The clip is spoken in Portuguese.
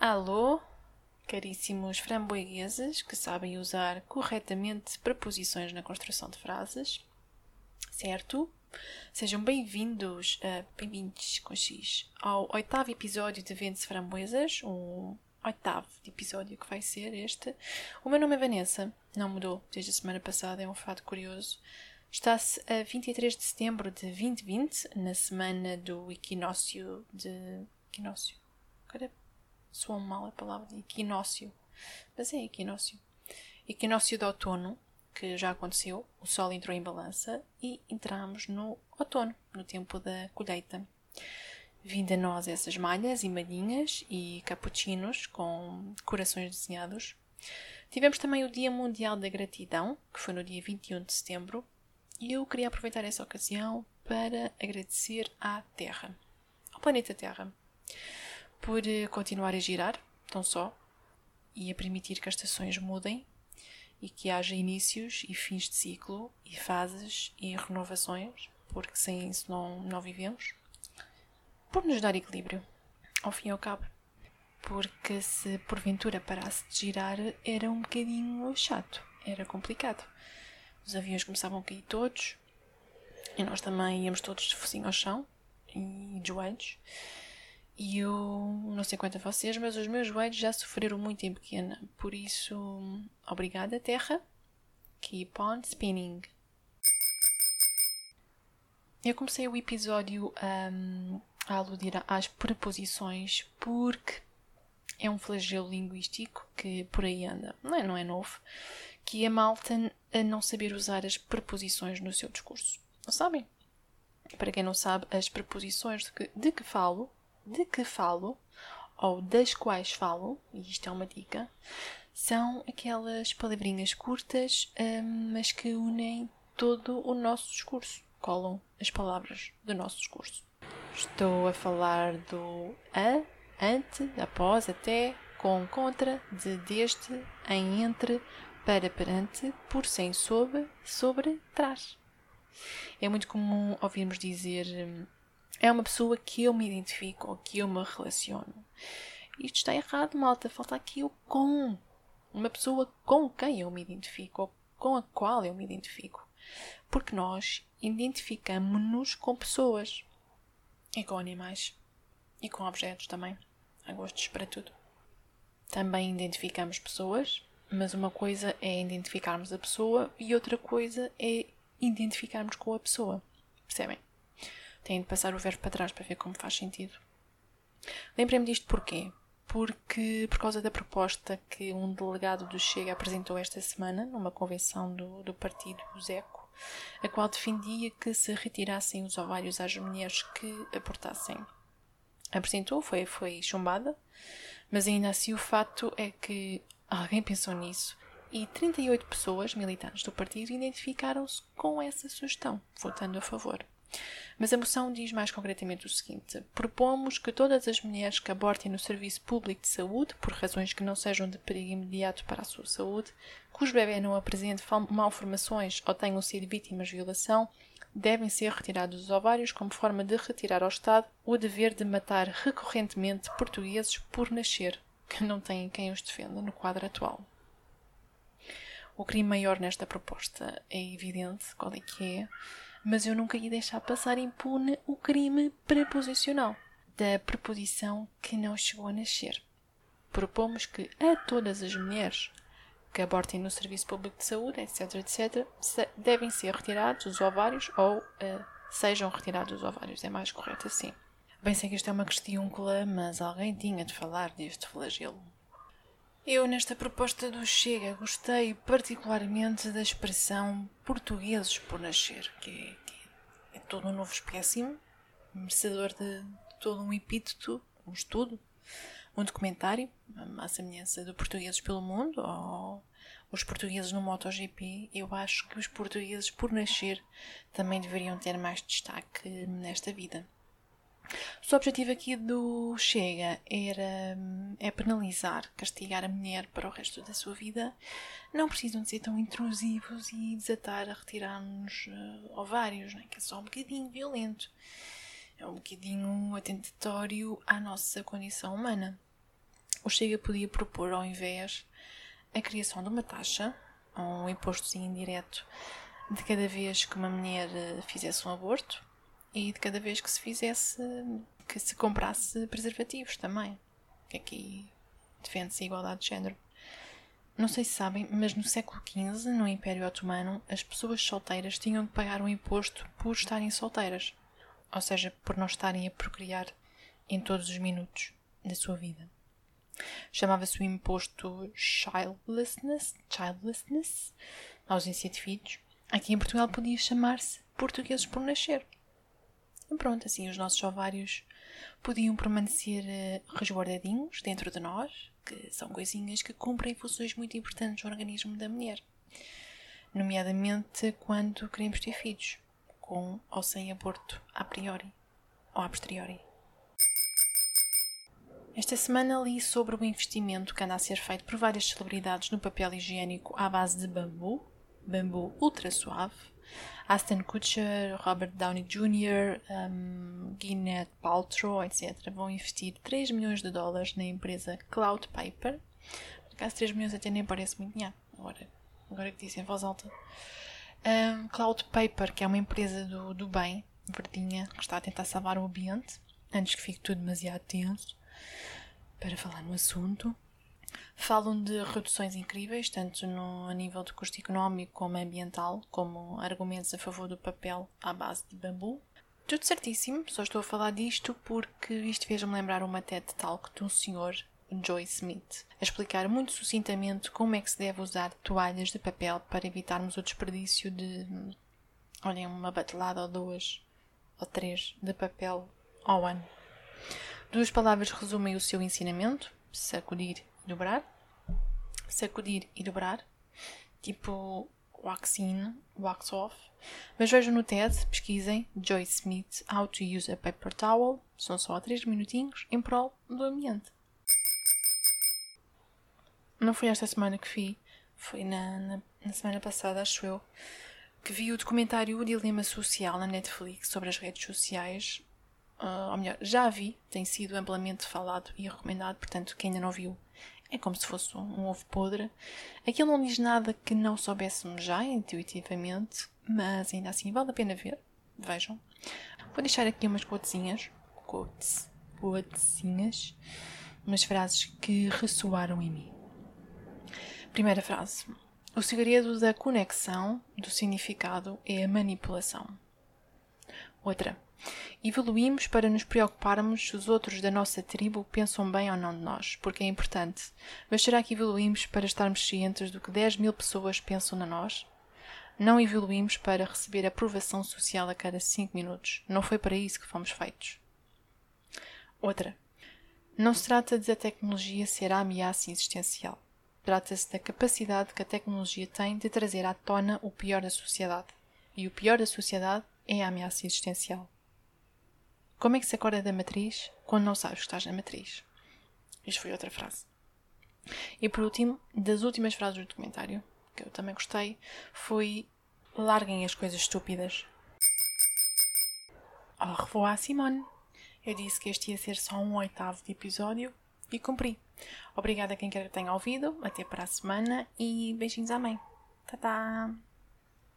Alô, caríssimos framboegueses que sabem usar corretamente preposições na construção de frases, certo? Sejam bem-vindos, uh, bem-vindos com X, ao oitavo episódio de Vende-se Framboesas, um oitavo episódio que vai ser este. O meu nome é Vanessa, não mudou desde a semana passada, é um fato curioso. Está-se a 23 de setembro de 2020, na semana do equinócio de. Equinócio? Cara, soa mal a palavra equinócio, mas é equinócio. Equinócio de outono, que já aconteceu, o sol entrou em balança e entramos no outono, no tempo da colheita. Vindo a nós essas malhas e malhinhas e cappuccinos com corações desenhados. Tivemos também o Dia Mundial da Gratidão, que foi no dia 21 de setembro, e eu queria aproveitar essa ocasião para agradecer à Terra, ao planeta Terra, por eh, continuar a girar, tão só, e a permitir que as estações mudem e que haja inícios e fins de ciclo e fases e renovações, porque sem isso não, não vivemos, por nos dar equilíbrio, ao fim e ao cabo. Porque se porventura parasse de girar era um bocadinho chato, era complicado. Os aviões começavam a cair todos e nós também íamos todos de focinho ao chão e de joelhos. E eu não sei quanto a vocês, mas os meus joelhos já sofreram muito em pequena. Por isso, obrigada, Terra. Keep on spinning. Eu comecei o episódio um, a aludir às preposições porque é um flagelo linguístico que por aí anda. Não é, não é novo. Que a malta a não saber usar as preposições no seu discurso. Não sabem? Para quem não sabe, as preposições de que, de que falo de que falo, ou das quais falo, e isto é uma dica, são aquelas palavrinhas curtas, hum, mas que unem todo o nosso discurso, colam as palavras do nosso discurso. Estou a falar do a, ante, após, até, com, contra, de, deste, em, entre, para, perante, por, sem, sob, sobre, trás. É muito comum ouvirmos dizer hum, é uma pessoa que eu me identifico ou que eu me relaciono. Isto está errado, malta. Falta aqui o com. Uma pessoa com quem eu me identifico ou com a qual eu me identifico. Porque nós identificamos-nos com pessoas e com animais e com objetos também. Há gostos para tudo. Também identificamos pessoas, mas uma coisa é identificarmos a pessoa e outra coisa é identificarmos com a pessoa. Percebem? Tenho de passar o verbo para trás para ver como faz sentido. Lembrei-me disto porquê? Porque, por causa da proposta que um delegado do Chega apresentou esta semana, numa convenção do, do partido Zeco, a qual defendia que se retirassem os ovários às mulheres que abortassem. Apresentou, foi, foi chumbada, mas ainda assim o fato é que alguém pensou nisso e 38 pessoas, militantes do partido, identificaram-se com essa sugestão, votando a favor. Mas a moção diz mais concretamente o seguinte: propomos que todas as mulheres que abortem no serviço público de saúde, por razões que não sejam de perigo imediato para a sua saúde, cujo bebê não apresente malformações ou tenham sido vítimas de violação, devem ser retirados os ovários como forma de retirar ao Estado o dever de matar recorrentemente portugueses por nascer, que não têm quem os defenda no quadro atual. O crime maior nesta proposta é evidente qual é que é mas eu nunca ia deixar passar impune o crime preposicional da preposição que não chegou a nascer. Propomos que a todas as mulheres que abortem no Serviço Público de Saúde, etc., etc., devem ser retirados os ovários ou uh, sejam retirados os ovários. É mais correto assim. Bem sei que isto é uma questiúncula, mas alguém tinha de falar deste flagelo. Eu, nesta proposta do Chega, gostei particularmente da expressão portugueses por nascer, que é, que é todo um novo espécime, merecedor de, todo um epíteto, um estudo, um documentário, à semelhança de Portugueses pelo Mundo ou os portugueses no MotoGP. Eu acho que os portugueses por nascer também deveriam ter mais destaque nesta vida. O objetivo aqui do Chega era é penalizar, castigar a mulher para o resto da sua vida. Não precisam de ser tão intrusivos e desatar a retirar-nos uh, ovários, né? que é só um bocadinho violento. É um bocadinho atentatório à nossa condição humana. o Chega podia propor, ao invés, a criação de uma taxa, um imposto indireto, de cada vez que uma mulher eh, fizesse um aborto e de cada vez que se fizesse, que se comprasse preservativos também. Que aqui defende-se a igualdade de género. Não sei se sabem, mas no século XV, no Império Otomano, as pessoas solteiras tinham que pagar um imposto por estarem solteiras, ou seja, por não estarem a procriar em todos os minutos da sua vida. Chamava-se o imposto childlessness, childlessness, ausência de filhos. Aqui em Portugal podia chamar-se portugueses por nascer. E pronto, assim os nossos ovários podiam permanecer uh, resguardadinhos dentro de nós, que são coisinhas que cumprem funções muito importantes no organismo da mulher. Nomeadamente quando queremos ter filhos, com ou sem aborto a priori ou a posteriori. Esta semana li sobre o investimento que anda a ser feito por várias celebridades no papel higiênico à base de bambu, bambu ultra suave. Aston Kutcher, Robert Downey Jr., um, Gwyneth Paltrow, etc. vão investir 3 milhões de dólares na empresa Cloud Paper. Por acaso 3 milhões até nem parece muito dinheiro, agora, agora que dizem em voz alta. Um, Cloud Paper, que é uma empresa do, do bem, verdinha, que está a tentar salvar o ambiente, antes que fique tudo demasiado tenso para falar no assunto. Falam de reduções incríveis, tanto no, a nível de custo económico como ambiental, como argumentos a favor do papel à base de bambu. Tudo certíssimo, só estou a falar disto porque isto fez-me lembrar uma TED Talk de um senhor, Joy Smith, a explicar muito sucintamente como é que se deve usar toalhas de papel para evitarmos o desperdício de, olhem, uma batelada ou duas ou três de papel ao ano. Duas palavras resumem o seu ensinamento: sacudir dobrar. Sacudir e dobrar. Tipo wax in, wax off. Mas vejam no TED, pesquisem Joyce Smith How to Use a Paper Towel. São só 3 minutinhos em prol do ambiente. Não foi esta semana que vi, foi na, na, na semana passada, acho eu, que vi o documentário O Dilema Social na Netflix sobre as redes sociais uh, ou melhor, já vi, tem sido amplamente falado e recomendado, portanto, quem ainda não viu, é como se fosse um, ovo podre. Aquilo não diz nada que não soubéssemos já intuitivamente, mas ainda assim vale a pena ver. Vejam. Vou deixar aqui umas quotezinhas, quotes, quotezinhas, umas frases que ressoaram em mim. Primeira frase. O segredo da conexão do significado é a manipulação. Outra. Evoluímos para nos preocuparmos se os outros da nossa tribo pensam bem ou não de nós, porque é importante. Mas será que evoluímos para estarmos cientes do que 10 mil pessoas pensam de nós? Não evoluímos para receber aprovação social a cada 5 minutos. Não foi para isso que fomos feitos. Outra. Não se trata de a tecnologia ser a ameaça existencial. Trata-se da capacidade que a tecnologia tem de trazer à tona o pior da sociedade. E o pior da sociedade é a ameaça existencial. Como é que se acorda da matriz quando não sabes que estás na matriz? Isto foi outra frase. E por último, das últimas frases do documentário, que eu também gostei, foi larguem as coisas estúpidas. Au revoir, Simone. Eu disse que este ia ser só um oitavo de episódio e cumpri. Obrigada a quem quer que tenha ouvido. Até para a semana e beijinhos à mãe. Tá.